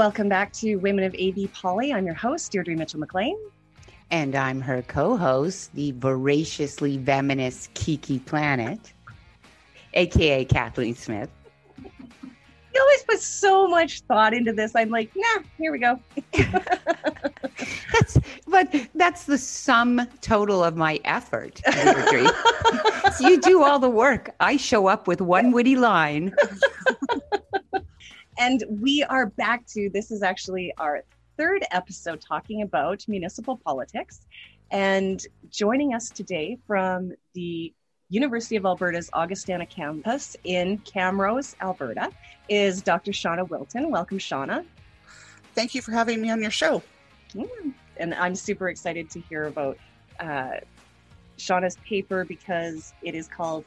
Welcome back to Women of ABpoli. I'm your host, Deirdre Mitchell McLean. And I'm her co host, the voraciously venomous Kiki Planet, aka Kathleen Smith. You always put so much thought into this. I'm like, nah, here we go. that's, but that's the sum total of my effort, so you do all the work. I show up with one witty line. And we are back to this is actually our third episode talking about municipal politics. And joining us today from the University of Alberta's Augustana campus in Camrose, Alberta, is Dr. Shauna Wilton. Welcome, Shauna. Thank you for having me on your show. Mm. And I'm super excited to hear about uh, Shauna's paper because it is called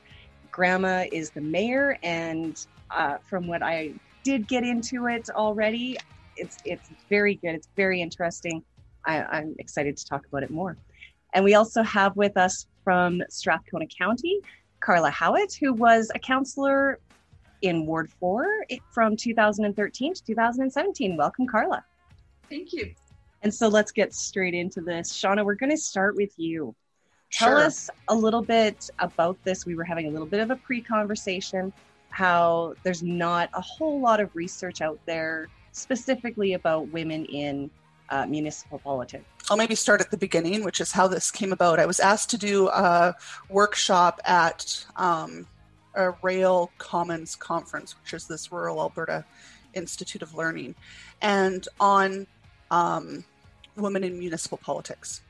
Grandma is the Mayor. And uh, from what I did get into it already, it's it's very good. It's very interesting. I, I'm excited to talk about it more. And we also have with us from Strathcona County, Carla Howatt, who was a counselor in Ward 4 from 2013 to 2017. Welcome, Carla. Thank you. And so let's get straight into this. Shauna, we're going to start with you. Tell Sure. us a little bit about this. We were having a little bit of a pre conversation, how there's not a whole lot of research out there specifically about women in uh, municipal politics. I'll maybe start at the beginning, which is how this came about. I was asked to do a workshop at um, a Rail Commons conference, which is this rural Alberta Institute of Learning, and on um, women in municipal politics.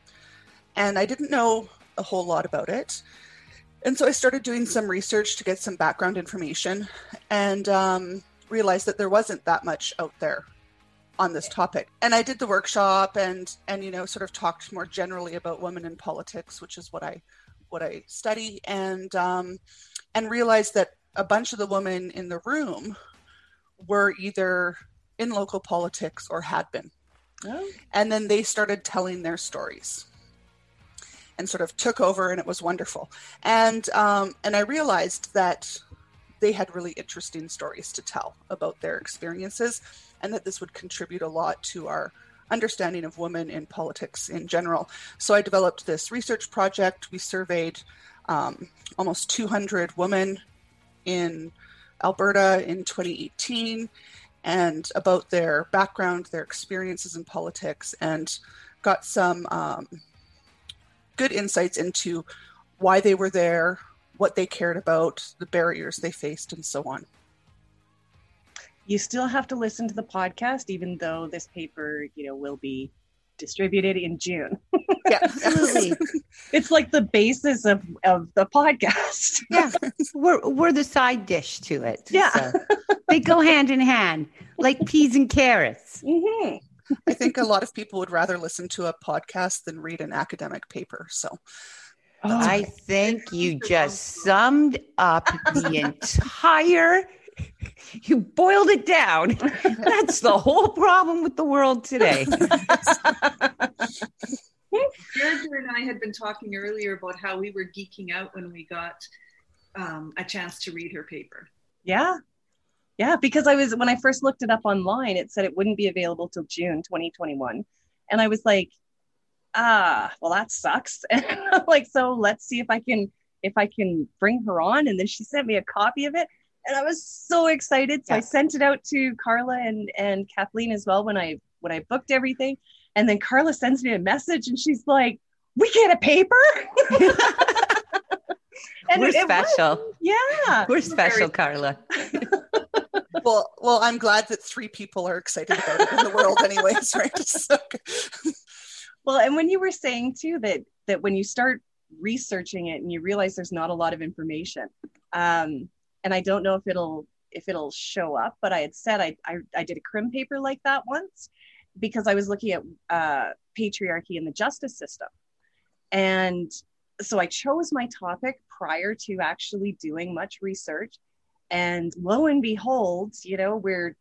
And I didn't know a whole lot about it. And so I started doing some research to get some background information and um, realized that there wasn't that much out there on this topic. And I did the workshop and and you know sort of talked more generally about women in politics, which is what I what I study, and um, and realized that a bunch of the women in the room were either in local politics or had been. Oh. And then they started telling their stories and sort of took over and it was wonderful. And um, and I realized that they had really interesting stories to tell about their experiences and that this would contribute a lot to our understanding of women in politics in general. So I developed this research project. We surveyed um, almost 200 women in Alberta in 2018 and about their background, their experiences in politics, and got some um, good insights into why they were there, what they cared about, the barriers they faced, and so on. You still have to listen to the podcast, even though this paper, you know, will be distributed in June. Yeah, Absolutely. It's like the basis of, of the podcast. Yeah. We're, we're the side dish to it. Yeah. So they go hand in hand like peas and carrots. hmm I think a lot of people would rather listen to a podcast than read an academic paper. So I think you just summed up the entire. You boiled it down. That's the whole problem with the world today. Deirdre and I had been talking earlier about how we were geeking out when we got um, a chance to read her paper. Yeah. Yeah. Because I was, when I first looked it up online, it said it wouldn't be available till June 2021. And I was like, ah, well, that sucks. And I'm like, so let's see if I can, if I can bring her on. And then she sent me a copy of it. And I was so excited. So I sent it out to Carla and, and Kathleen as well when I, when I booked everything. And then Carla sends me a message and she's like, we get a paper. And We're it- it was- special. yeah. We're special, Carla. well, well, I'm glad that three people are excited about it in the world, anyways, right? So, Well, and when you were saying too that that when you start researching it and you realize there's not a lot of information, um, and I don't know if it'll if it'll show up, but I had said I I, I did a crim paper like that once because I was looking at uh, patriarchy in the justice system, and so I chose my topic prior to actually doing much research, and lo and behold, you know we're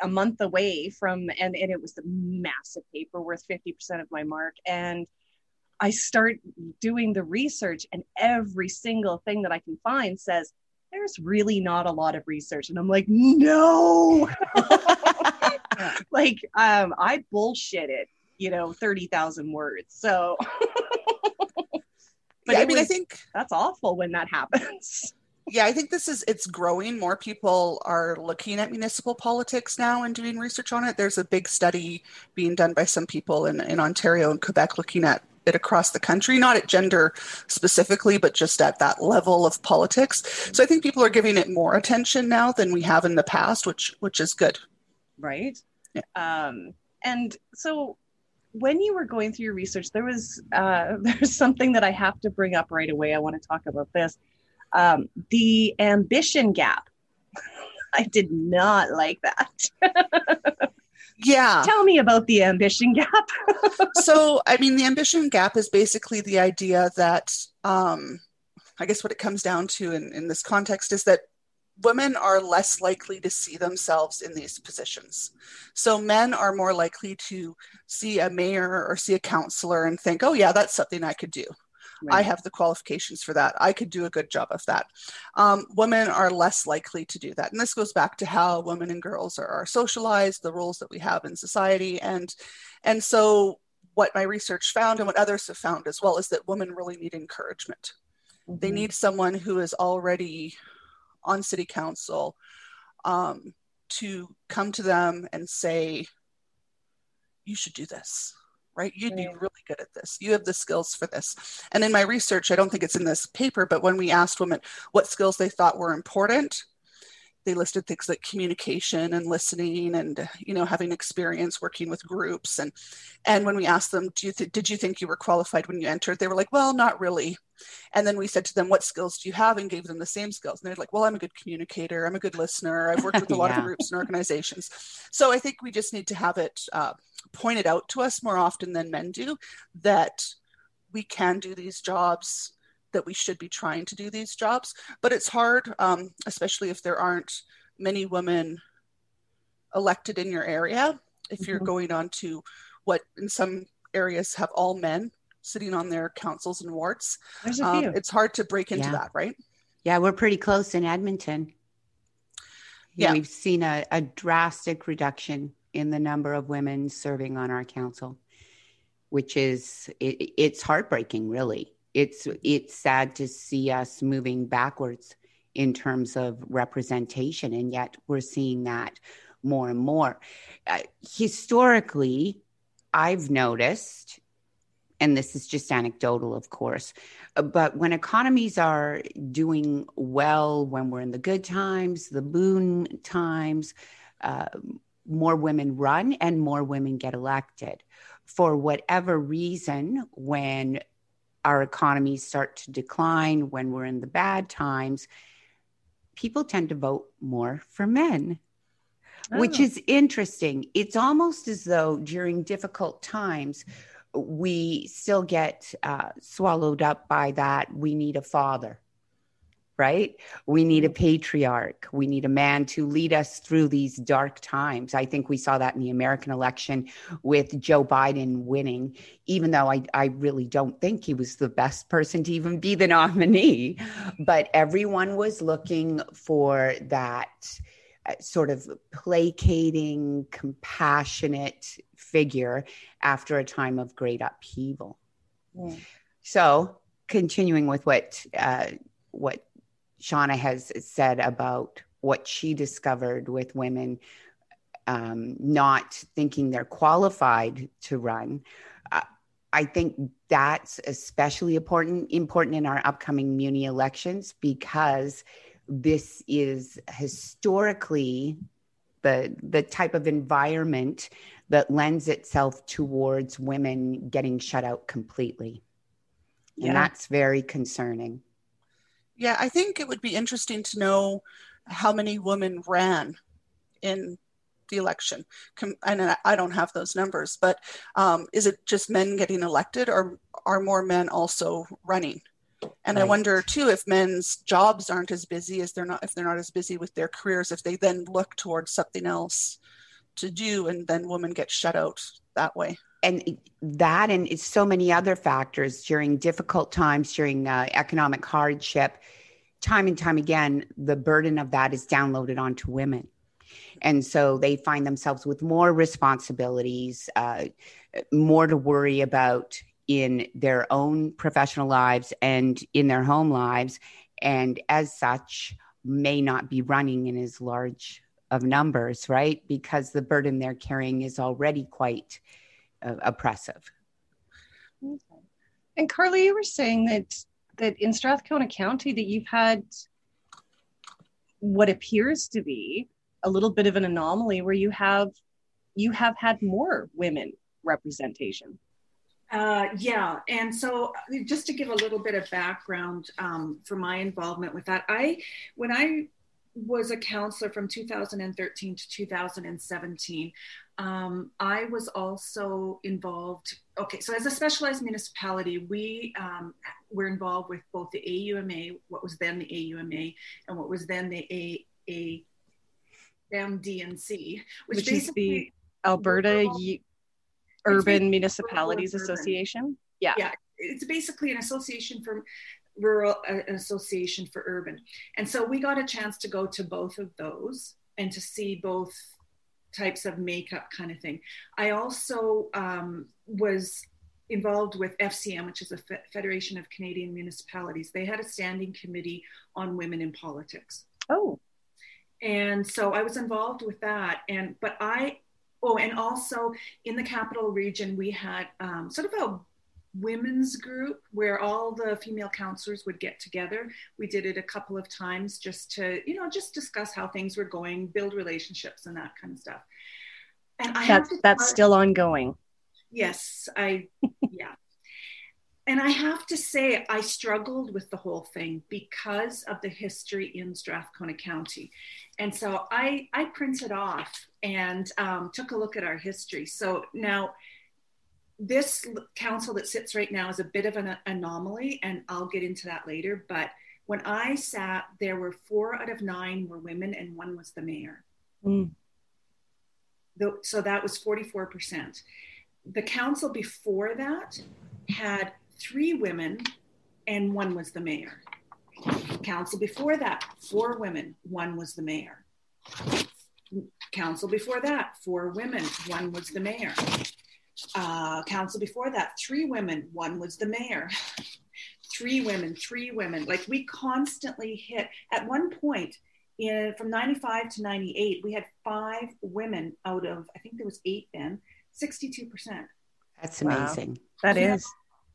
a month away from and, and it was the massive paper worth 50% of my mark and i start doing the research and every single thing that i can find says there's really not a lot of research and i'm like no like um I bullshitted, you know, 30,000 words. So But yeah, I mean, I think that's awful when that happens. Yeah, I think this is it's growing. More people are looking at municipal politics now and doing research on it. There's a big study being done by some people in, in Ontario and Quebec looking at it across the country, not at gender specifically, but just at that level of politics. So I think people are giving it more attention now than we have in the past, which which is good. right? Yeah. Um, and so when you were going through your research, there was uh, there's something that I have to bring up right away. I want to talk about this. Um, the ambition gap. I did not like that. Yeah. Tell me about the ambition gap. so i mean the ambition gap is basically the idea that um, i guess what it comes down to in, in this context is that women are less likely to see themselves in these positions so men are more likely to see a mayor or see a counselor and think oh yeah that's something i could do I have the qualifications for that. I could do a good job of that. Um, women are less likely to do that. And this goes back to how women and girls are, are socialized, the roles that we have in society. And, and so, what my research found and what others have found as well is that women really need encouragement. They Mhm. need someone who is already on city council um, to come to them and say, You should do this right? You'd be really good at this. You have the skills for this. And in my research, I don't think it's in this paper, but when we asked women what skills they thought were important, they listed things like communication and listening and you know having experience working with groups and and when we asked them do you th- did you think you were qualified when you entered they were like well not really and then we said to them what skills do you have? and gave them the same skills. And they're like well i'm a good communicator. I'm a good listener. I've worked with a lot Yeah. of groups and organizations. So i think we just need to have it uh, pointed out to us more often than men do that we can do these jobs that we should be trying to do these jobs. But it's hard um, especially if there aren't many women elected in your area if you're Mhm. going on to what in some areas have all men sitting on their councils and wards There's a um, few. it's hard to break into Yeah. that right Yeah, we're pretty close in Edmonton. Yeah. We've seen a, a drastic reduction in the number of women serving on our council, which is it, it's heartbreaking, really. It's it's sad to see us moving backwards in terms of representation, and yet we're seeing that more and more. Uh, historically, I've noticed, and this is just anecdotal, of course, but when economies are doing well, when we're in the good times, the boon times, uh, more women run and more women get elected. For whatever reason, when our economies start to decline, when we're in the bad times, people tend to vote more for men which Oh. is interesting. It's almost as though during difficult times, we still get uh, swallowed up by that. We need a father, right? We need a patriarch. We need a man to lead us through these dark times. I think we saw that in the American election with Joe Biden winning, even though I, I really don't think he was the best person to even be the nominee. But everyone was looking for that sort of placating, compassionate figure after a time of great upheaval. Mm. So, continuing with what uh, what Shauna has said about what she discovered with women um, not thinking they're qualified to run, uh, I think that's especially important important in our upcoming muni elections because this is historically the the type of environment that lends itself towards women getting shut out completely and Yeah. that's very concerning Yeah, I think it would be interesting to know how many women ran in the election. And I- I don't have those numbers, but um, is it just men getting elected or are more men also running? And I wonder too if men's jobs aren't as busy as they're not if they're not as busy with their careers, if they then look towards something else to do and then women get shut out that way. and that and it's so many other factors during difficult times during uh, economic hardship time and time again the burden of that is downloaded onto women And so they find themselves with more responsibilities, uh, more to worry about in their own professional lives and in their home lives. And as such, may not be running in as large of numbers, right? Because the burden they're carrying is already quite uh, oppressive. Okay. And Carla, you were saying that that in Strathcona County that you've had what appears to be a little bit of an anomaly where you have you have had more women representation. Uh, yeah, and so just to give a little bit of background um, for my involvement with that, I when I was a counselor from 2013 to 2017. Um, I was also involved. Okay, so as a specialized municipality, we um, were involved with both the AUMA, what was then the AUMA, and what was then the A, A MDNC, which, which is the Alberta Urban Municipalities Association. Yeah. Yeah. It's basically an association for rural uh, association for urban and so we got a chance to go to both of those and to see both types of makeup kind of thing i also um, was involved with fcm which is a federation of canadian municipalities they had a standing committee on women in politics oh and so i was involved with that and but i oh and also in the capital region we had um, sort of a women's group where all the female counselors would get together. We did it a couple of times just to, you know, just discuss how things were going, build relationships and that kind of stuff. And I that's that's still ongoing. Yes, I yeah. And I have to say, I struggled with the whole thing because of the history in Strathcona County. And so I, I printed off and um, took a look at our history. So now this council that sits right now is a bit of an anomaly, and I'll get into that later. But when I sat, there were four out of nine were women, and one was the mayor. Mm. So that was 44%. The council before that had three women, and one was the mayor. Council before that, four women, one was the mayor. Council before that, four women, one was the mayor uh, council before that, three women, one was the mayor. three women, three women. Like we constantly hit, at one point, in, from 95 to 98, we had five women out of, I think there was eight then, 62%. That's amazing. Wow. That is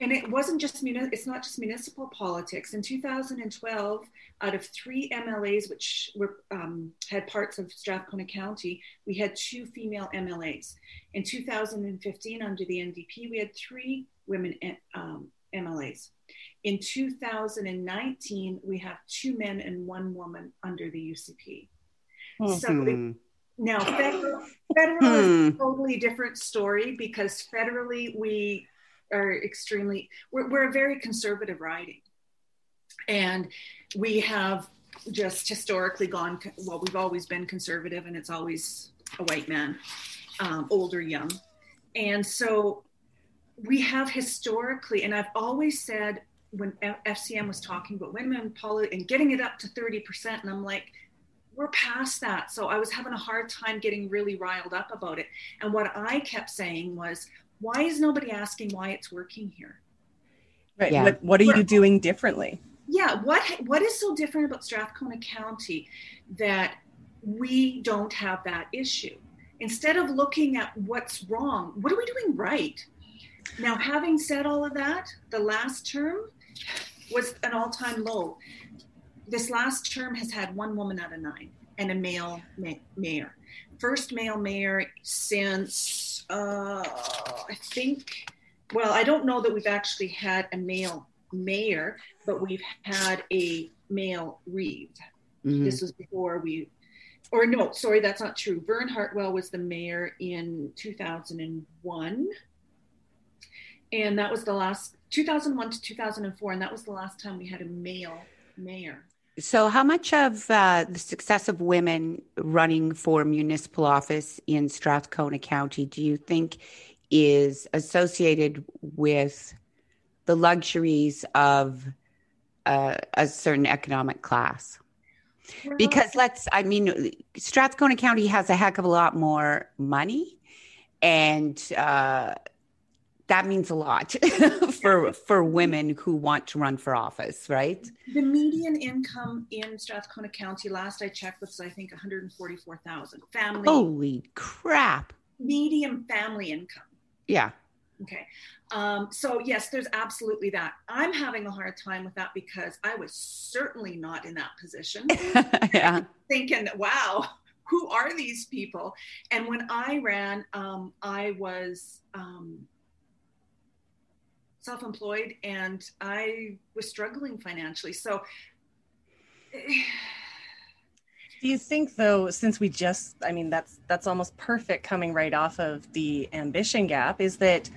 and it wasn't just it's not just municipal politics. In 2012, out of three MLAs which were um, had parts of Strathcona County, we had two female MLAs. In 2015, under the NDP, we had three women um, MLAs. In 2019, we have two men and one woman under the UCP. Mm-hmm. So it, now federal, federal is a hmm. totally different story because federally we are extremely we're, we're a very conservative riding. And we have just historically gone well we've always been conservative and it's always a white man um, older young. And so we have historically and i've always said when fcm was talking about women politics and getting it up to 30% and i'm like we're past that. So i was having a hard time getting really riled up about it. And what i kept saying was why is nobody asking why it's working here? Right. Yeah. What, what are you doing differently? Yeah. What what is so different about Strathcona County that we don't have that issue? Instead of looking at what's wrong, what are we doing right? Now, having said all of that, the last term was an all-time low. This last term has had one woman out of nine and a male ma- mayor. First male mayor since uh, I think, well, I don't know that we've actually had a male mayor, but we've had a male reeve. Mm-hmm. This was before we, or no, sorry, that's not true. Vern Hartwell was the mayor in 2001. And that was the last, 2001 to 2004, and that was the last time we had a male mayor. So, how much of uh, the success of women running for municipal office in Strathcona County do you think is associated with the luxuries of uh, a certain economic class? because let's i mean strathcona county has a heck of a lot more money and uh, that means a lot for for women who want to run for office right? The median income in strathcona county last i checked was i think 144000 family holy crap. Medium family income. Yeah. Okay. Um, so yes there's absolutely that. I'm having a hard time with that because i was certainly not in that position. Yeah. Thinking wow who are these people? And when i ran um, i was um, self-employed and I was struggling financially. So do you think though since we just I mean that's that's almost perfect coming right off of the ambition gap is that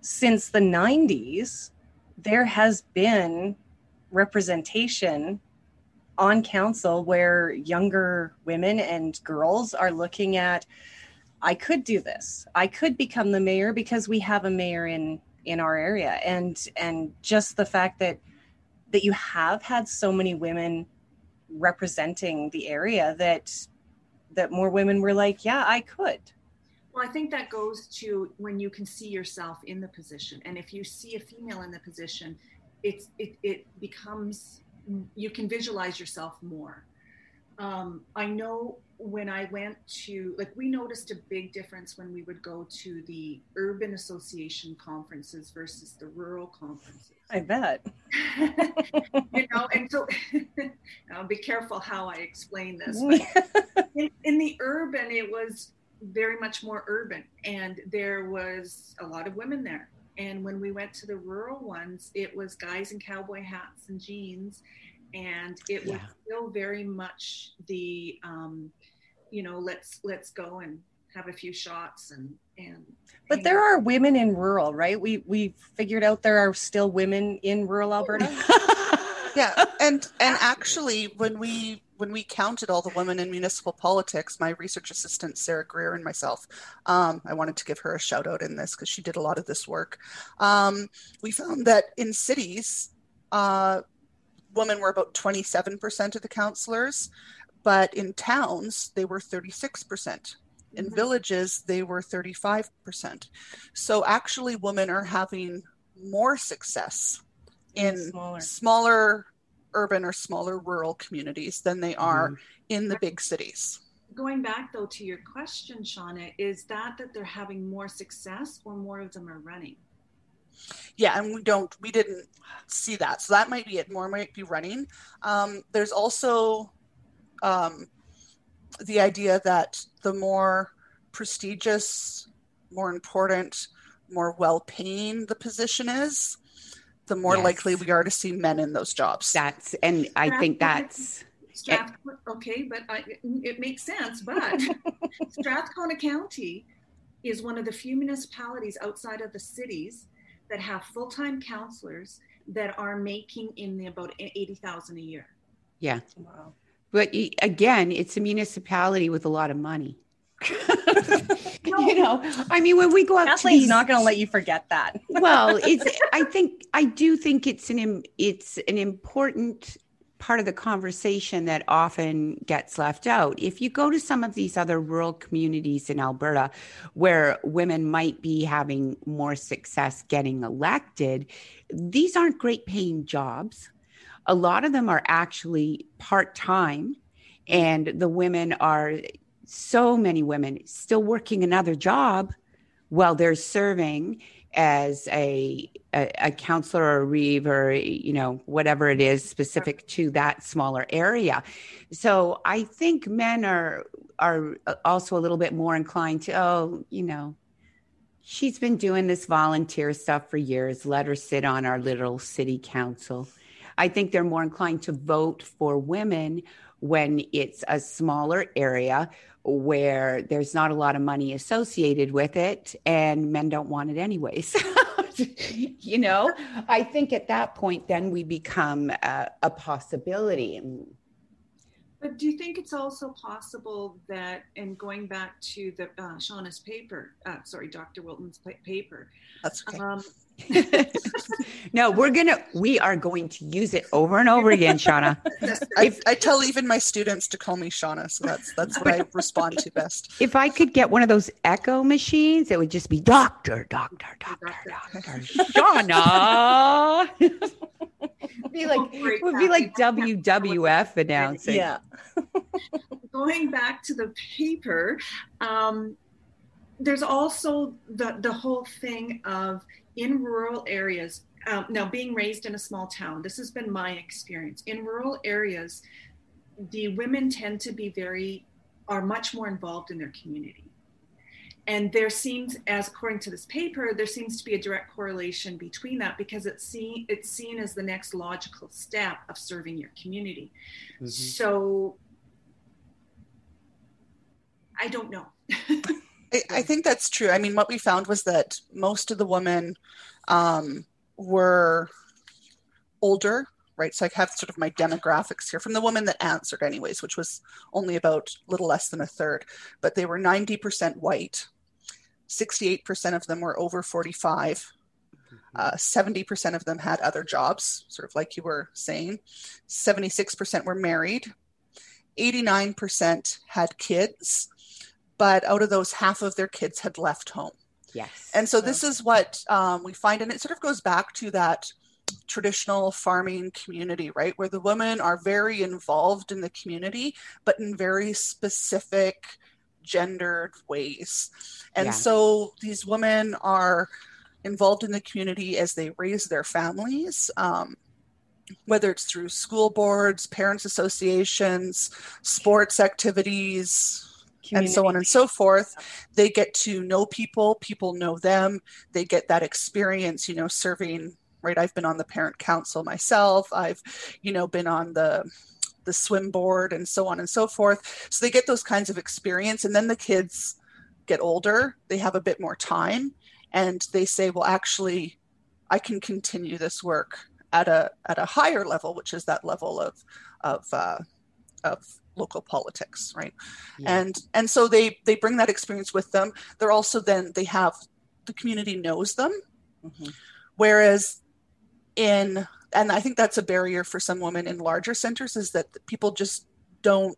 since the 90s there has been representation on council where younger women and girls are looking at I could do this. I could become the mayor because we have a mayor in in our area. And and just the fact that that you have had so many women representing the area that that more women were like yeah i could. Well i think that goes to when you can see yourself in the position. And if you see a female in the position it's it, it becomes you can visualize yourself more. Um, i know when I went to, like, we noticed a big difference when we would go to the urban association conferences versus the rural conferences. I bet. you know, and so I'll be careful how I explain this. in, in the urban, it was very much more urban, and there was a lot of women there. And when we went to the rural ones, it was guys in cowboy hats and jeans and it yeah. was still very much the um, you know let's let's go and have a few shots and and but there are women in rural right? We we figured out there are still women in rural alberta. Yeah and and actually when we when we counted all the women in municipal politics my research assistant sarah greer and myself um, i wanted to give her a shout out in this because she did a lot of this work. Um, we found that in cities uh, women were about 27% of the councillors but in towns they were 36% in mm-hmm. villages they were 35% so actually women are having more success in smaller. smaller urban or smaller rural communities than they are mm-hmm. in the big cities. Going back though to your question shauna is that that they're having more success or more of them are running? Yeah and we don't we didn't see that. So that might be it. More might be running. Um, there's also um, the idea that the more prestigious, more important, more well paying the position is, the more yes. likely we are to see men in those jobs. That's, and I think that's. Strathcona, okay, but I, it makes sense. But Strathcona County is one of the few municipalities outside of the cities that have full time counselors that are making in the about 80,000 a year. Yeah. Wow. But again, it's a municipality with a lot of money. you know, I mean, when we go out, Kathleen's these, not going to let you forget that. well, it's. I think I do think it's an it's an important part of the conversation that often gets left out. If you go to some of these other rural communities in Alberta where women might be having more success getting elected, these aren't great paying jobs a lot of them are actually part time, and the women are so many women still working another job while they're serving as a, a, a counselor or a reeve or you know whatever it is specific to that smaller area. So i think men are are also a little bit more inclined to oh you know she's been doing this volunteer stuff for years. Let her sit on our little city council I think they're more inclined to vote for women when it's a smaller area where there's not a lot of money associated with it and men don't want it anyways. you know, I think at that point, then we become a, a possibility. But do you think it's also possible that, and going back to the uh, Shauna's paper, uh, sorry, Dr. Wilton's paper, that's okay. Um, no, we're gonna we are going to use it over and over again, Shauna. I, I, tell even my students to call me Shauna, so that's that's what I respond to best. If I could get one of those echo machines, it would just be doctor, doctor, doctor, doctor, Shauna. be like it would be like WWF announcing. Yeah. Going back to the paper, um, there's also the the whole thing of in rural areas um, now being raised in a small town this has been my experience. In rural areas the women tend to be very are much more involved in their community. And there seems as according to this paper there seems to be a direct correlation between that because it's seen it's seen as the next logical step of serving your community. Mm-hmm. so i don't know I, I, think that's true. I mean, what we found was that most of the women um, were older, right? So I have sort of my demographics here from the women that answered, anyways, which was only about a little less than a third, but they were 90% white. 68% of them were over 45. Uh, 70% of them had other jobs, sort of like you were saying. 76% were married. 89% had kids but out of those, half of their kids had left home. Yes. And so this is what um, we find, and it sort of goes back to that traditional farming community, right? Where the women are very involved in the community, but in very specific gendered ways. And yeah. so these women are involved in the community as they raise their families. Um, whether it's through school boards, parents associations, sports activities, and so on and so forth. They get to know people people know them. They get that experience you know serving right? I've been on the parent council myself. I've you know been on the the swim board and so on and so forth. So they get those kinds of experience and then the kids get older. They have a bit more time and they say well actually i can continue this work at a at a higher level which is that level of of uh, of local politics right? Yeah. and and so they they bring that experience with them. They're also then they have the community knows them. Mm-hmm. whereas in and i think that's a barrier for some women in larger centers is that people just don't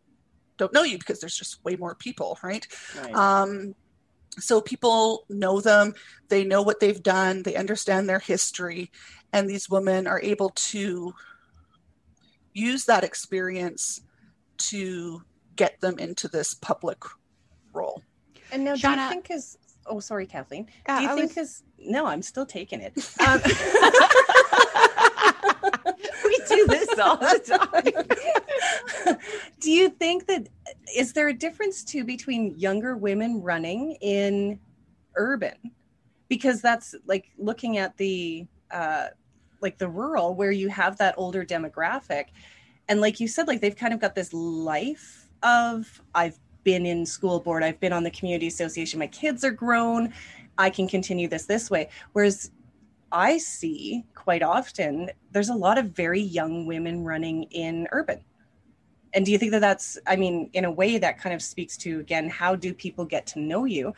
don't know you because there's just way more people right, right. um so people know them. They know what they've done. They understand their history. And these women are able to use that experience to get them into this public role. And now, Shauna, do you think is oh sorry, Kathleen. Uh, do you I think was... is no, I'm still taking it. Um, we do this all the time. do you think that is there a difference too between younger women running in urban? Because that's like looking at the uh, like the rural where you have that older demographic and like you said like they've kind of got this life of i've been in school board i've been on the community association my kids are grown i can continue this this way. Whereas i see quite often there's a lot of very young women running in urban. And do you think that that's i mean in a way that kind of speaks to again how do people get to know you?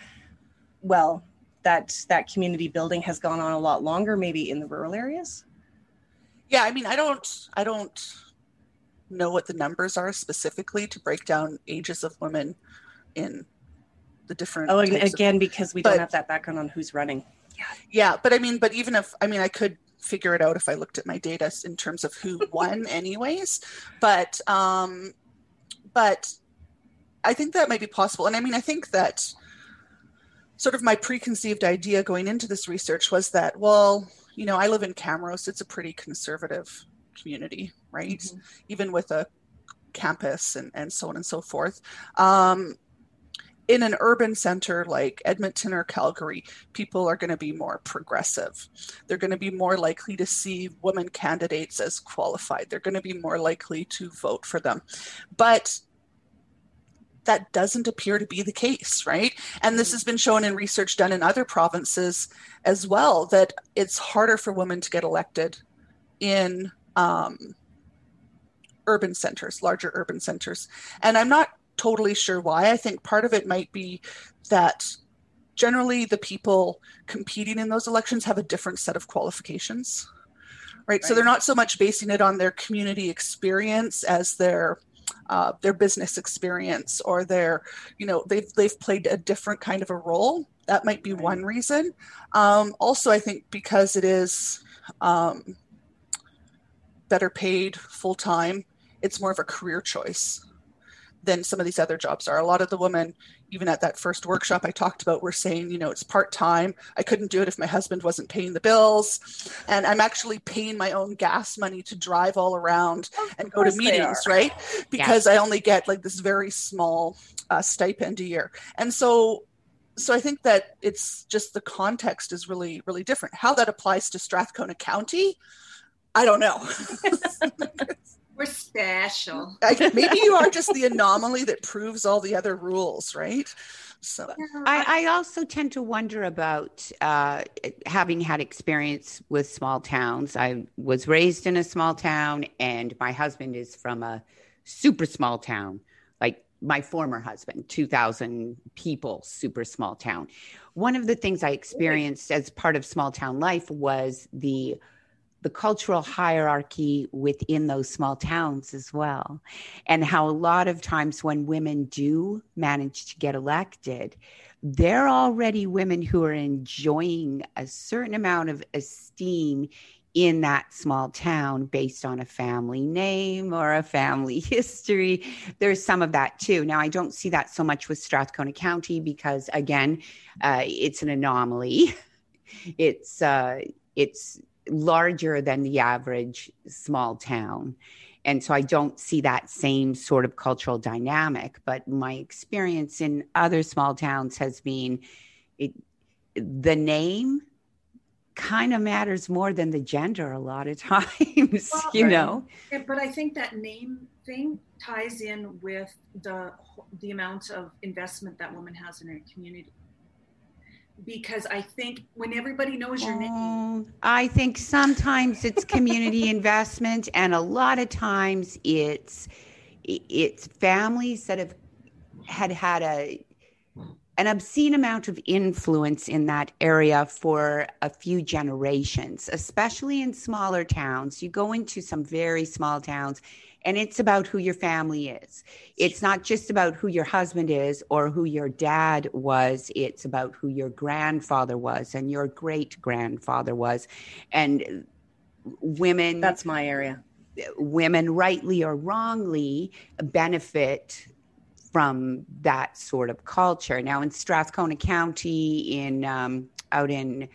Well that that community building has gone on a lot longer maybe in the rural areas. Yeah i mean i don't i don't know what the numbers are specifically to break down ages of women in the different. Oh, again, of, because we but, don't have that background on who's running. Yeah. Yeah, but I mean, but even if I mean, I could figure it out if I looked at my data in terms of who won, anyways. But um, but I think that might be possible, and I mean, I think that sort of my preconceived idea going into this research was that well you know i live in camrose it's a pretty conservative community, right? Mm-hmm. Even with a campus and, and so on and so forth. Um, in an urban center like Edmonton or Calgary, people are going to be more progressive. They're going to be more likely to see women candidates as qualified. They're going to be more likely to vote for them. But that doesn't appear to be the case, right? And this mm-hmm. has been shown in research done in other provinces as well that it's harder for women to get elected in um, urban centers, larger urban centers. And I'm not totally sure why. I think part of it might be that generally the people competing in those elections have a different set of qualifications. Right? right. So they're not so much basing it on their community experience as their uh, their business experience or their, you know, they've they've played a different kind of a role. That might be right. one reason. Um, also, I think because it is um, better paid full time, it's more of a career choice than some of these other jobs are. A lot of the women, even at that first workshop I talked about, were saying, you know, it's part time. I couldn't do it if my husband wasn't paying the bills. And I'm actually paying my own gas money to drive all around and go to meetings, right? Because yeah. I only get like this very small uh, stipend a year. And so, so I think that it's just the context is really, really different. How that applies to Strathcona County, I don't know. We're special. maybe you are just the anomaly that proves all the other rules, right? So I, I also tend to wonder about uh, having had experience with small towns. I was raised in a small town, and my husband is from a super small town, like my former husband, 2,000 people, super small town. One of the things I experienced as part of small town life was the the cultural hierarchy within those small towns as well. And how a lot of times when women do manage to get elected, they're already women who are enjoying a certain amount of esteem in that small town based on a family name or a family history. There's some of that too. Now, I don't see that so much with Strathcona County because, again, uh, it's an anomaly. It's uh, it's larger than the average small town. And so I don't see that same sort of cultural dynamic. But my experience in other small towns has been it, the name kind of matters more than the gender a lot of times, well, you know. But I think that name thing ties in with the the amount of investment that woman has in her community because I think when everybody knows your name. Oh, I think sometimes it's community investment, and a lot of times it's it's families that have had had a an obscene amount of influence in that area for a few generations, especially in smaller towns. You go into some very small towns and it's about who your family is. It's not just about who your husband is or who your dad was. It's about who your grandfather was and your great grandfather was. And women. That's my area. Women, rightly or wrongly, benefit from that sort of culture. Now, in Strathcona County, in um, out in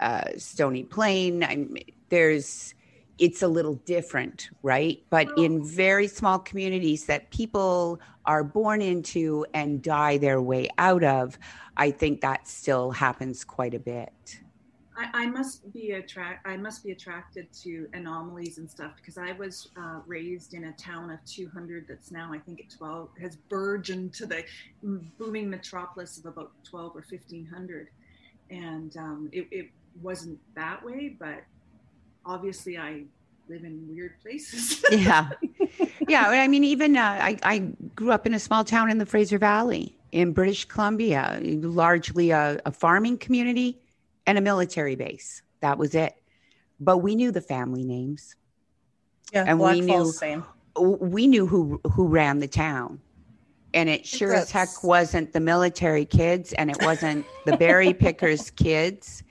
uh, Stony Plain, I'm, there's it's a little different, right? But in very small communities that people are born into and die their way out of, I think that still happens quite a bit. I, I must be attract. I must be attracted to anomalies and stuff because I was uh, raised in a town of 200 that's now I think at 12 has burgeoned to the booming metropolis of about 12 or 1500, and um, it, it wasn't that way, but obviously I live in weird places. yeah. Yeah. I mean, even uh, I, I grew up in a small town in the Fraser Valley in British Columbia, largely a, a farming community and a military base. That was it. But we knew the family names. Yeah. And Black we Falls, knew, same. we knew who, who ran the town. And it sure That's... as heck wasn't the military kids and it wasn't the berry pickers kids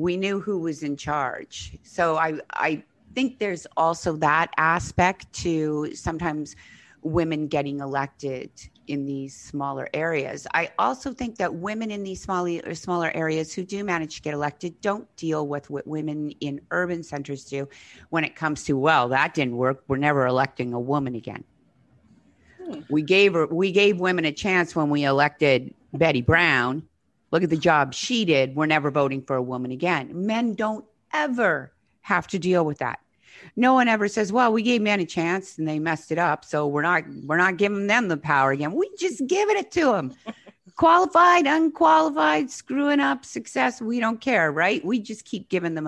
we knew who was in charge. So I I think there's also that aspect to sometimes women getting elected in these smaller areas. I also think that women in these smaller smaller areas who do manage to get elected don't deal with what women in urban centers do when it comes to well that didn't work we're never electing a woman again. Hmm. We gave her we gave women a chance when we elected Betty Brown Look at the job she did. We're never voting for a woman again. Men don't ever have to deal with that. No one ever says, "Well, we gave men a chance and they messed it up, so we're not we're not giving them the power again. We just giving it to them." Qualified, unqualified, screwing up, success, we don't care, right? We just keep giving them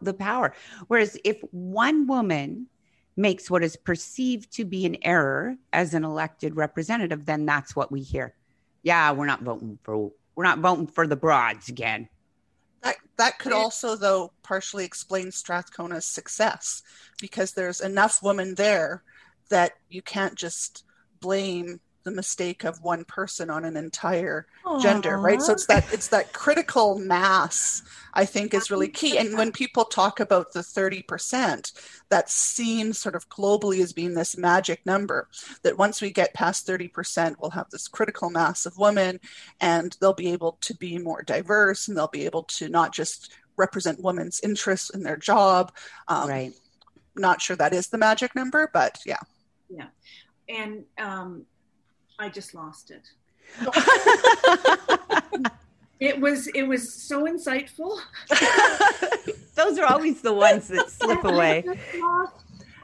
the power. Whereas if one woman makes what is perceived to be an error as an elected representative, then that's what we hear. Yeah, we're not voting for we're not voting for the broads again. That that could also though partially explain Strathcona's success because there's enough women there that you can't just blame the mistake of one person on an entire Aww. gender right? So it's that it's that critical mass i think is really key. And when people talk about the 30% that's seen sort of globally as being this magic number that once we get past 30% we'll have this critical mass of women and they'll be able to be more diverse and they'll be able to not just represent women's interests in their job. Um, right. not sure that is the magic number but yeah. Yeah. And um, I just lost it. it was it was so insightful. Those are always the ones that slip away.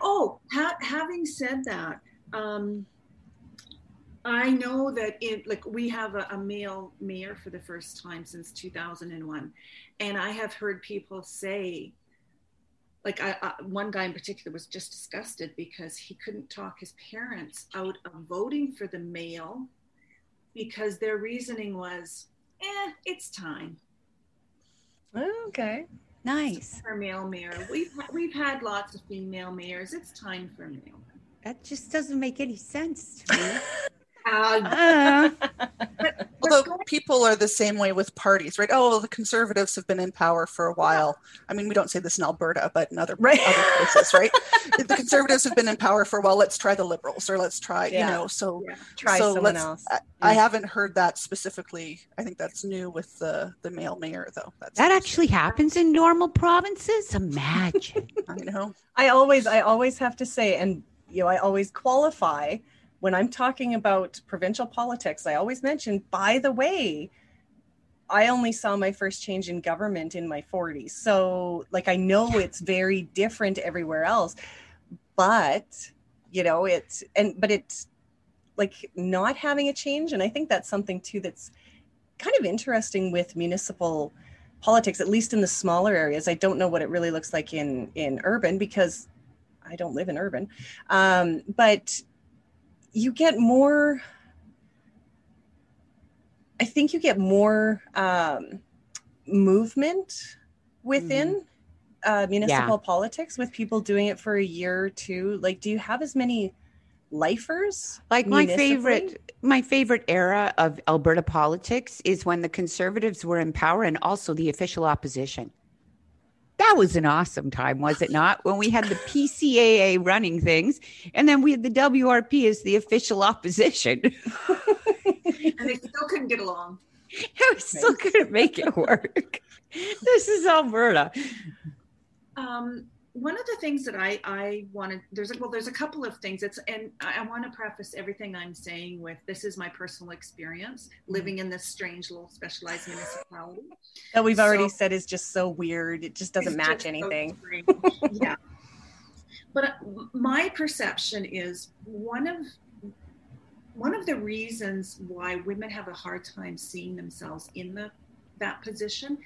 Oh, ha- having said that, um, I know that it like we have a, a, male mayor for the first time since 2001, and I have heard people say like I, I, one guy in particular was just disgusted because he couldn't talk his parents out of voting for the male because their reasoning was eh it's time. Okay. Nice. For male mayor. We've we've had lots of female mayors. It's time for male that just doesn't make any sense to me uh, Although people are the same way with parties, right? Oh, well, the conservatives have been in power for a while. I mean, we don't say this in Alberta, but in other, right. other places, right? the conservatives have been in power for a while. Let's try the liberals, or let's try, yeah. you know. So yeah. try so someone else. I, I, haven't heard that specifically. I think that's new with the the male mayor, though. That's that actually happens in normal provinces. Imagine. I know. I always, I always have to say, and you know, I always qualify when I'm talking about provincial politics, I always mention, by the way, I only saw my first change in government in my 40s. So, like, I know it's very different everywhere else, but, you know, it's, and, but it's like not having a change. And I think that's something too that's kind of interesting with municipal politics, at least in the smaller areas. I don't know what it really looks like in, in urban because I don't live in urban. Um, but you get more i think you get more um, movement within mm-hmm. uh, municipal yeah. politics with people doing it for a year or two like do you have as many lifers like my favorite my favorite era of alberta politics is when the conservatives were in power and also the official opposition that was an awesome time, was it not? When we had the PCAA running things, and then we had the WRP as the official opposition. and they still couldn't get along. we still couldn't make it work. this is Alberta. Um, one of the things that I, I wanted there's a, well there's a couple of things. It's and I, I want to preface everything I'm saying with this is my personal experience mm-hmm. living in this strange little specialized municipality. That we've already so, said is just so weird. It just doesn't match just anything. so yeah. But uh, my perception is one of one of the reasons why women have a hard time seeing themselves in the that position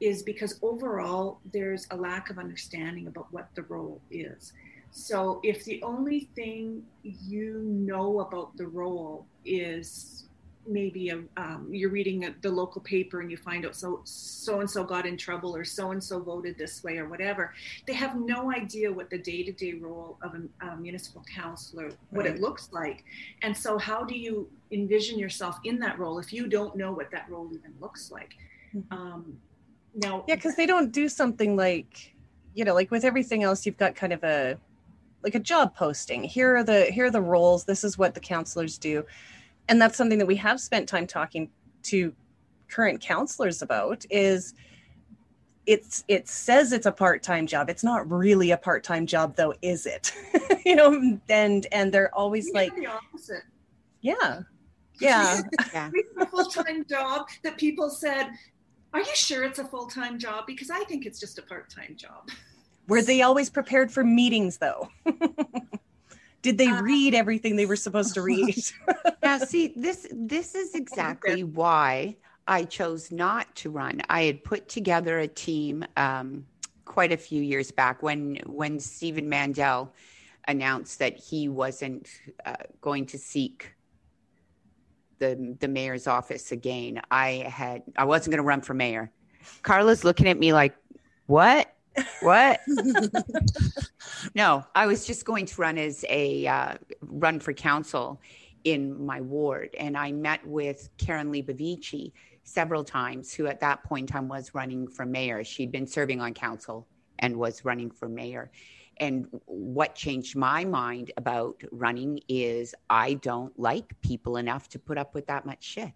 is because overall there's a lack of understanding about what the role is. So if the only thing you know about the role is maybe a, um, you're reading a, the local paper and you find out so so and so got in trouble or so and so voted this way or whatever they have no idea what the day-to-day role of a, a municipal councilor what right. it looks like and so how do you envision yourself in that role if you don't know what that role even looks like mm-hmm. um, now, yeah, because they don't do something like, you know, like with everything else, you've got kind of a like a job posting. Here are the here are the roles. This is what the councilors do, and that's something that we have spent time talking to current councilors about. Is it's it says it's a part-time job it's not really a part-time job though is it you know and and they're always like the opposite yeah yeah, yeah. a full-time job that people said are you sure it's a full time job? Because I think it's just a part time job. Were they always prepared for meetings though? Did they uh, read everything they were supposed to read? yeah, see, this this is exactly why I chose not to run. I had put together a team um, quite a few years back when when Stephen Mandel announced that he wasn't uh, going to seek the the mayor's office again, I had I wasn't going to run for mayor. Carla's looking at me like, "What? What?" no, I was just going to run as a uh, run for council in my ward, and I met with Karen Leibovici several times, who at that point in time was running for mayor. She'd been serving on council and was running for mayor. And what changed my mind about running is I don't like people enough to put up with that much shit.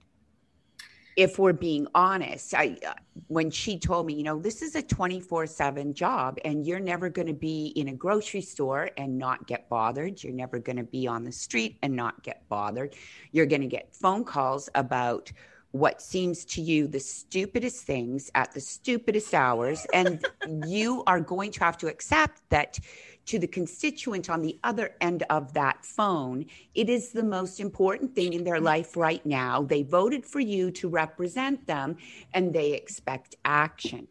If we're being honest, I uh, when she told me, you know, this is a 24/7 job and you're never going to be in a grocery store and not get bothered. You're never going to be on the street and not get bothered. You're going to get phone calls about what seems to you the stupidest things at the stupidest hours. And you are going to have to accept that to the constituent on the other end of that phone, it is the most important thing in their life right now. They voted for you to represent them and they expect action.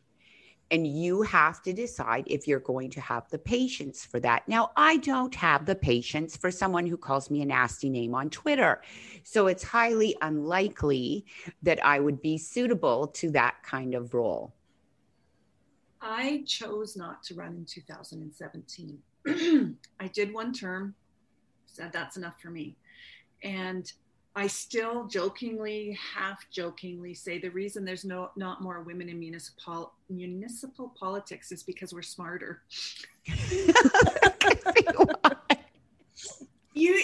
And you have to decide if you're going to have the patience for that. Now, I don't have the patience for someone who calls me a nasty name on Twitter. So it's highly unlikely that I would be suitable to that kind of role. I chose not to run in 2017. I did one term, said that's enough for me. And I still jokingly, half jokingly say the reason there's no not more women in municipal municipal politics is because we're smarter. you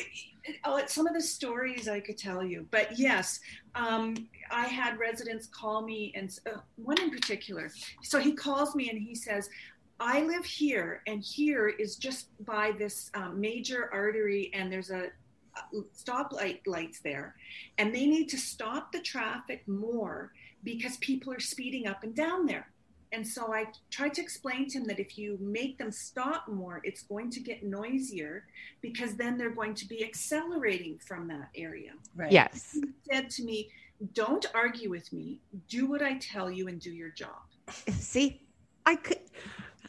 oh, some of the stories I could tell you, but yes, um, I had residents call me, and uh, one in particular. So he calls me and he says, "I live here, and here is just by this um, major artery, and there's a stoplight lights there. And they need to stop the traffic more because people are speeding up and down there. And so i tried to explain to him that if you make them stop more it's going to get noisier because then they're going to be accelerating from that area. Right. Yes. He said to me don't argue with me. Do what i tell you and do your job. See i could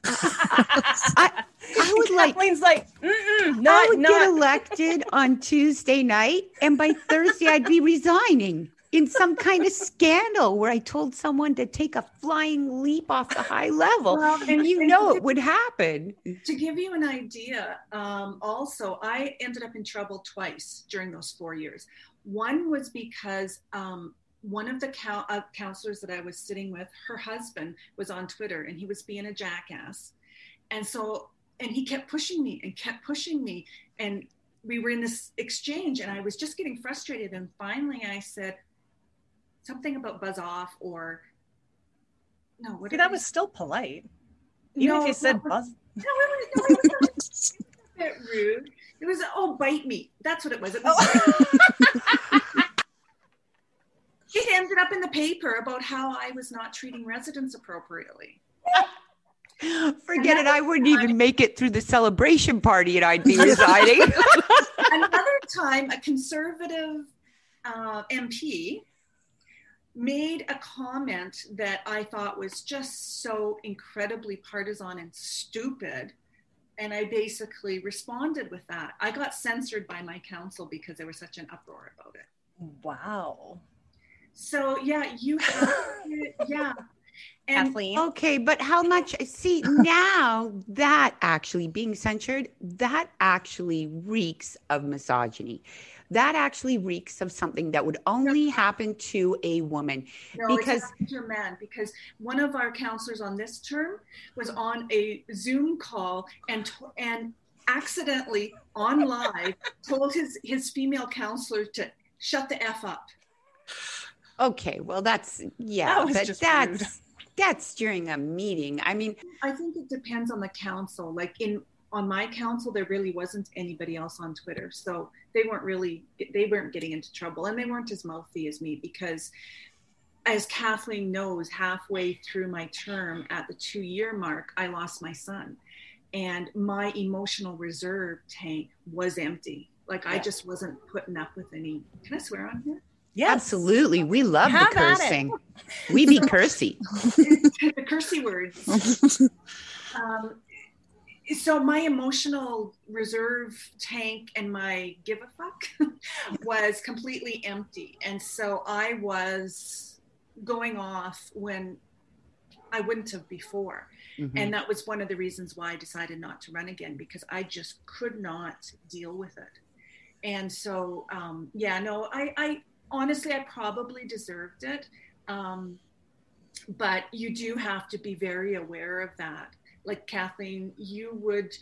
I, I would like. Kathleen's like, not, I would not. get elected on Tuesday night, and by Thursday I'd be resigning in some kind of scandal where I told someone to take a flying leap off the high level, Well, and you and know to it would happen. to give you an idea, um, also, I ended up in trouble twice during those four years. One was because um, one of the coun uh, councilors that I was sitting with, her husband was on Twitter and he was being a jackass. And so, and he kept pushing me and kept pushing me. And we were in this exchange and I was just getting frustrated. And finally I said something about buzz off or no, what See, that was still polite. Even No, if you said no, buzz. no, it was, no, it was a bit rude. It was oh bite me. That's what it was. It, was it ended up in the paper about how I was not treating residents appropriately. Forget it. I wouldn't even make it through the celebration party, and I'd be resigning. Another time, a conservative uh, MP made a comment that I thought was just so incredibly partisan and stupid. And I basically responded with that. I got censored by my council because there was such an uproar about it. Wow. So yeah, you have to, yeah. And Kathleen. Okay, but how much? See, now that actually being censored, that actually reeks of misogyny. That actually reeks of something that would only happen to a woman. No, because- it's happened to a man because one of our councilors on this term was on a Zoom call and and accidentally on live told his his female councilor to shut the f up. Okay, well, that's yeah, That was but just that's rude. that's during a meeting. I mean, I think it depends on the council. Like in on my council, there really wasn't anybody else on Twitter, so they weren't really they weren't getting into trouble, and they weren't as mouthy as me because. As Kathleen knows, halfway through my term at the two year mark, I lost my son. And my emotional reserve tank was empty. Like I just wasn't putting up with any. Can I swear on here? Yes. absolutely, we love Have the cursing. We be cursy. the cursey words. um, so my emotional reserve tank and my give a fuck was completely empty and so i was going off when i wouldn't have before mm-hmm. and that was one of the reasons why i decided not to run again because i just could not deal with it and so um, yeah no I, I honestly i probably deserved it um, but you do have to be very aware of that like Kathleen, you would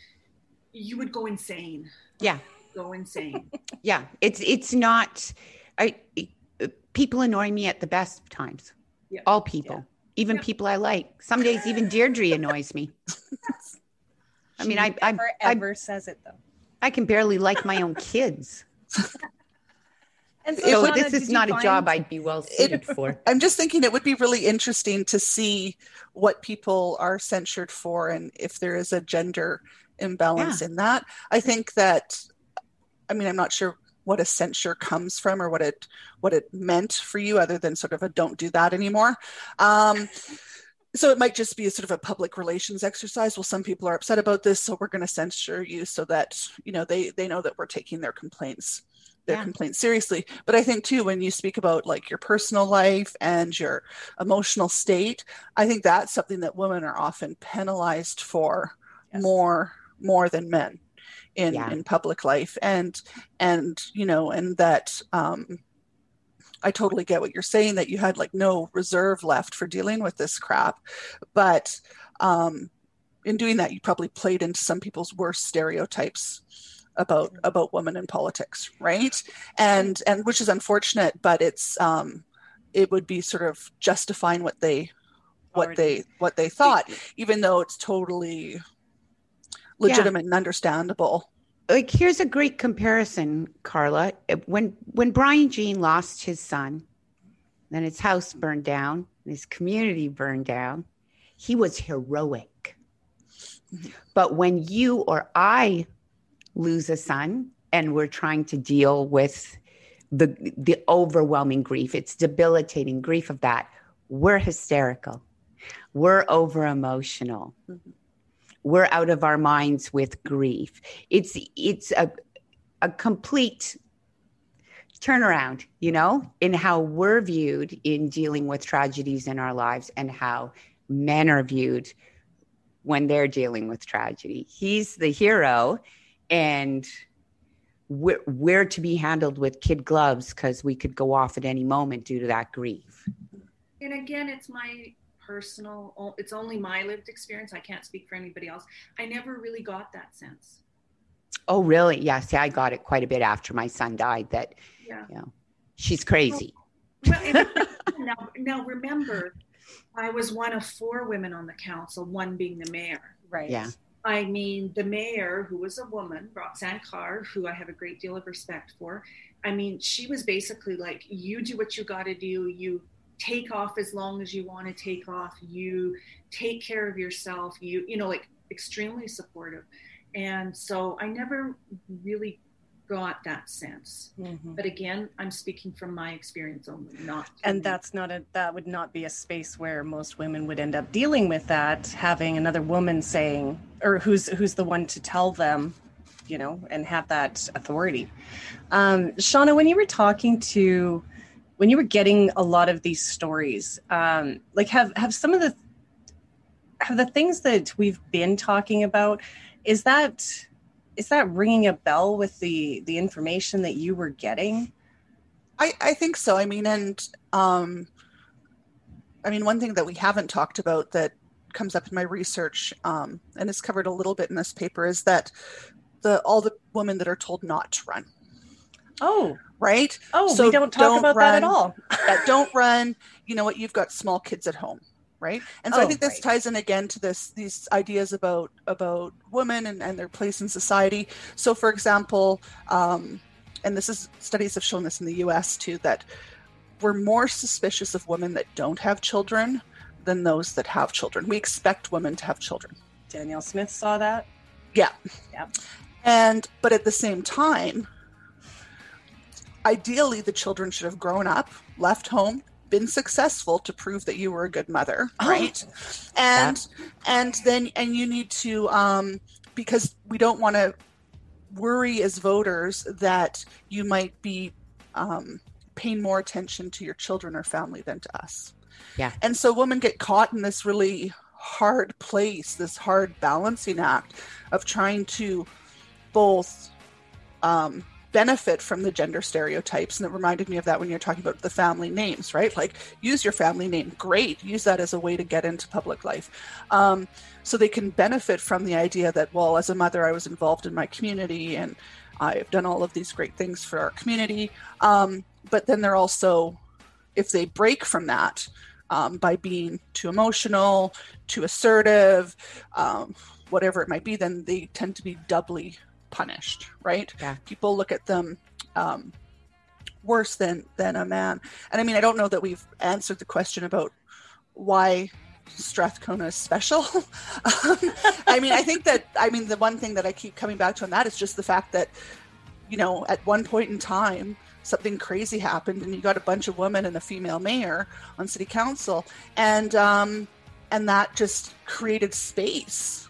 you would go insane. Yeah. Go insane. yeah. It's it's not I people annoy me at the best times. Yeah. All people. Yeah. Even yeah. people I like. Some days even Deirdre annoys me. I mean, I, I, I ever says it though. I can barely like my own kids. And so, so this is not a job I'd be well suited it, for. I'm just thinking it would be really interesting to see what people are censured for and if there is a gender imbalance yeah. in that. I think that I mean I'm not sure what a censure comes from or what it what it meant for you other than sort of a don't do that anymore. Um, so it might just be a sort of a public relations exercise well some people are upset about this so we're going to censure you so that you know they they know that we're taking their complaints their yeah. complaints seriously but i think too when you speak about like your personal life and your emotional state i think that's something that women are often penalized for yes. more more than men in yeah. in public life and and you know and that um I totally get what you're saying that you had like no reserve left for dealing with this crap. But um, in doing that, you probably played into some people's worst stereotypes about about women in politics right and and which is unfortunate but it's um it would be sort of justifying what they what Already. they what they thought even though it's totally legitimate yeah. and understandable like here's a great comparison carla when when brian jean lost his son then his house burned down his community burned down he was heroic mm-hmm. but when you or i lose a son and we're trying to deal with the the overwhelming grief. It's debilitating grief of that. We're hysterical. We're over emotional mm-hmm. we're out of our minds with grief. It's it's a a complete turnaround you know in how we're viewed in dealing with tragedies in our lives and how men are viewed when they're dealing with tragedy. He's the hero and we're, we're to be handled with kid gloves because we could go off at any moment due to that grief. And again, it's my personal, it's only my lived experience. I can't speak for anybody else. I never really got that sense. Oh, really? Yeah. See, I got it quite a bit after my son died that, yeah. you know, she's crazy. Well, well now, now remember, I was one of four women on the council, one being the mayor. Right. Yeah. I mean, the mayor, who was a woman, Roxanne Carr, who I have a great deal of respect for. I mean, she was basically like, you do what you got to do. You take off as long as you want to take off. You take care of yourself. You, you know, like extremely supportive. And so I never really got that sense. Mm-hmm. But again, I'm speaking from my experience only, not. And that's not a that would not be a space where most women would end up dealing with that, having another woman saying, or who's who's the one to tell them, you know, and have that authority. Um, Shauna, when you were talking to, when you were getting a lot of these stories, um, like have have some of the have the things that we've been talking about, is that is that ringing a bell with the the information that you were getting? I I think so. I mean, and um, I mean, one thing that we haven't talked about that comes up in my research um, and is covered a little bit in this paper is that the all the women that are told not to run. Oh, right. Oh, so we don't talk don't about run, that at all. don't run. You know what? You've got small kids at home right? And so oh, i think this right. ties in again to this these ideas about about women and, and their place in society. So for example um, and this is studies have shown this in the us too that we're more suspicious of women that don't have children than those that have children. We expect women to have children. Danielle smith saw that? Yeah. Yeah. And but at the same time ideally the children should have grown up left home been successful to prove that you were a good mother, oh. right? And yeah. and then and you need to um, because we don't want to worry as voters that you might be um, paying more attention to your children or family than to us. Yeah. And so women get caught in this really hard place, this hard balancing act of trying to both um, benefit from the gender stereotypes. And it reminded me of that when you're talking about the family names, right? Like, use your family name. Great. Use that as a way to get into public life. Um, so they can benefit from the idea that, well, as a mother, I was involved in my community and I've done all of these great things for our community. Um, but then they're also, if they break from that, um, by being too emotional, too assertive, um, whatever it might be, then they tend to be doubly punished, right? Yeah. People look at them um, worse than than a man. And I mean, I don't know that we've answered the question about why Strathcona is special. Um, I mean, I think that I mean the one thing that I keep coming back to on that is just the fact that you know at one point in time something crazy happened and you got a bunch of women and a female mayor on city council and um and that just created space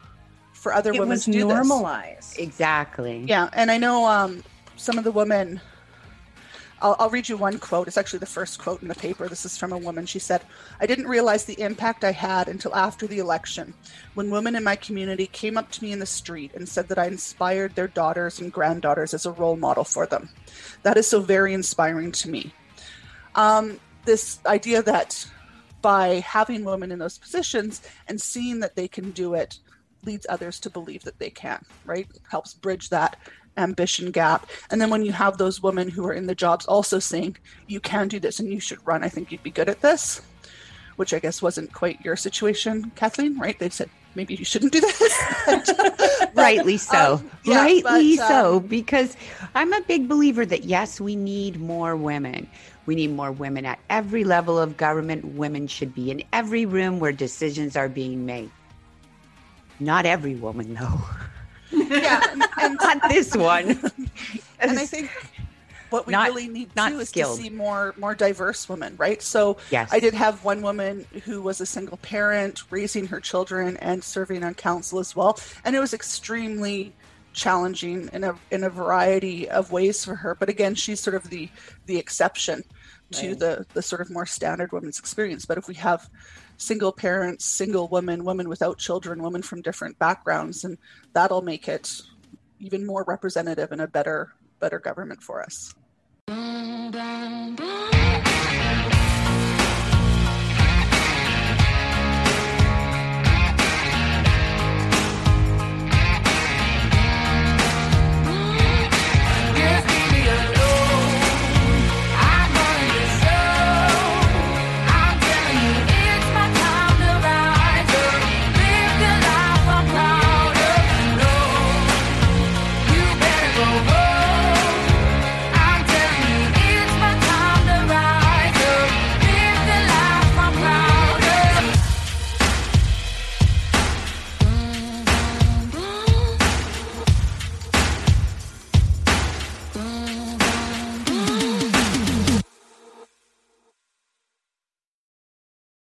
for other It women was to do this. Exactly. Yeah, and I know um, some of the women. I'll, I'll read you one quote. It's actually the first quote in the paper. This is from a woman. She said, I didn't realize the impact I had until after the election, when women in my community came up to me in the street and said that I inspired their daughters and granddaughters as a role model for them. That is so very inspiring to me. Um, this idea that by having women in those positions and seeing that they can do it leads others to believe that they can, right? Helps bridge that ambition gap. And then when you have those women who are in the jobs also saying, you can do this and you should run, I think you'd be good at this, which I guess wasn't quite your situation, Kathleen, right? They said, maybe you shouldn't do this. Rightly so. um, yeah, Rightly but, so. um, Because I'm a big believer that yes, we need more women. We need more women at every level of government. Women should be in every room where decisions are being made. Not every woman, though. yeah, and, Not this one. and I think what we Not- really need not too is skilled. to see more more diverse women, right? So Yes. I did have one woman who was a single parent, raising her children and serving on council as well, and it was extremely challenging in a in a variety of ways for her. But again, she's sort of the the exception to Right. the the sort of more standard women's experience. But if we have single parents, single women, women without children, women from different backgrounds, and that'll make it even more representative and a better better government for us.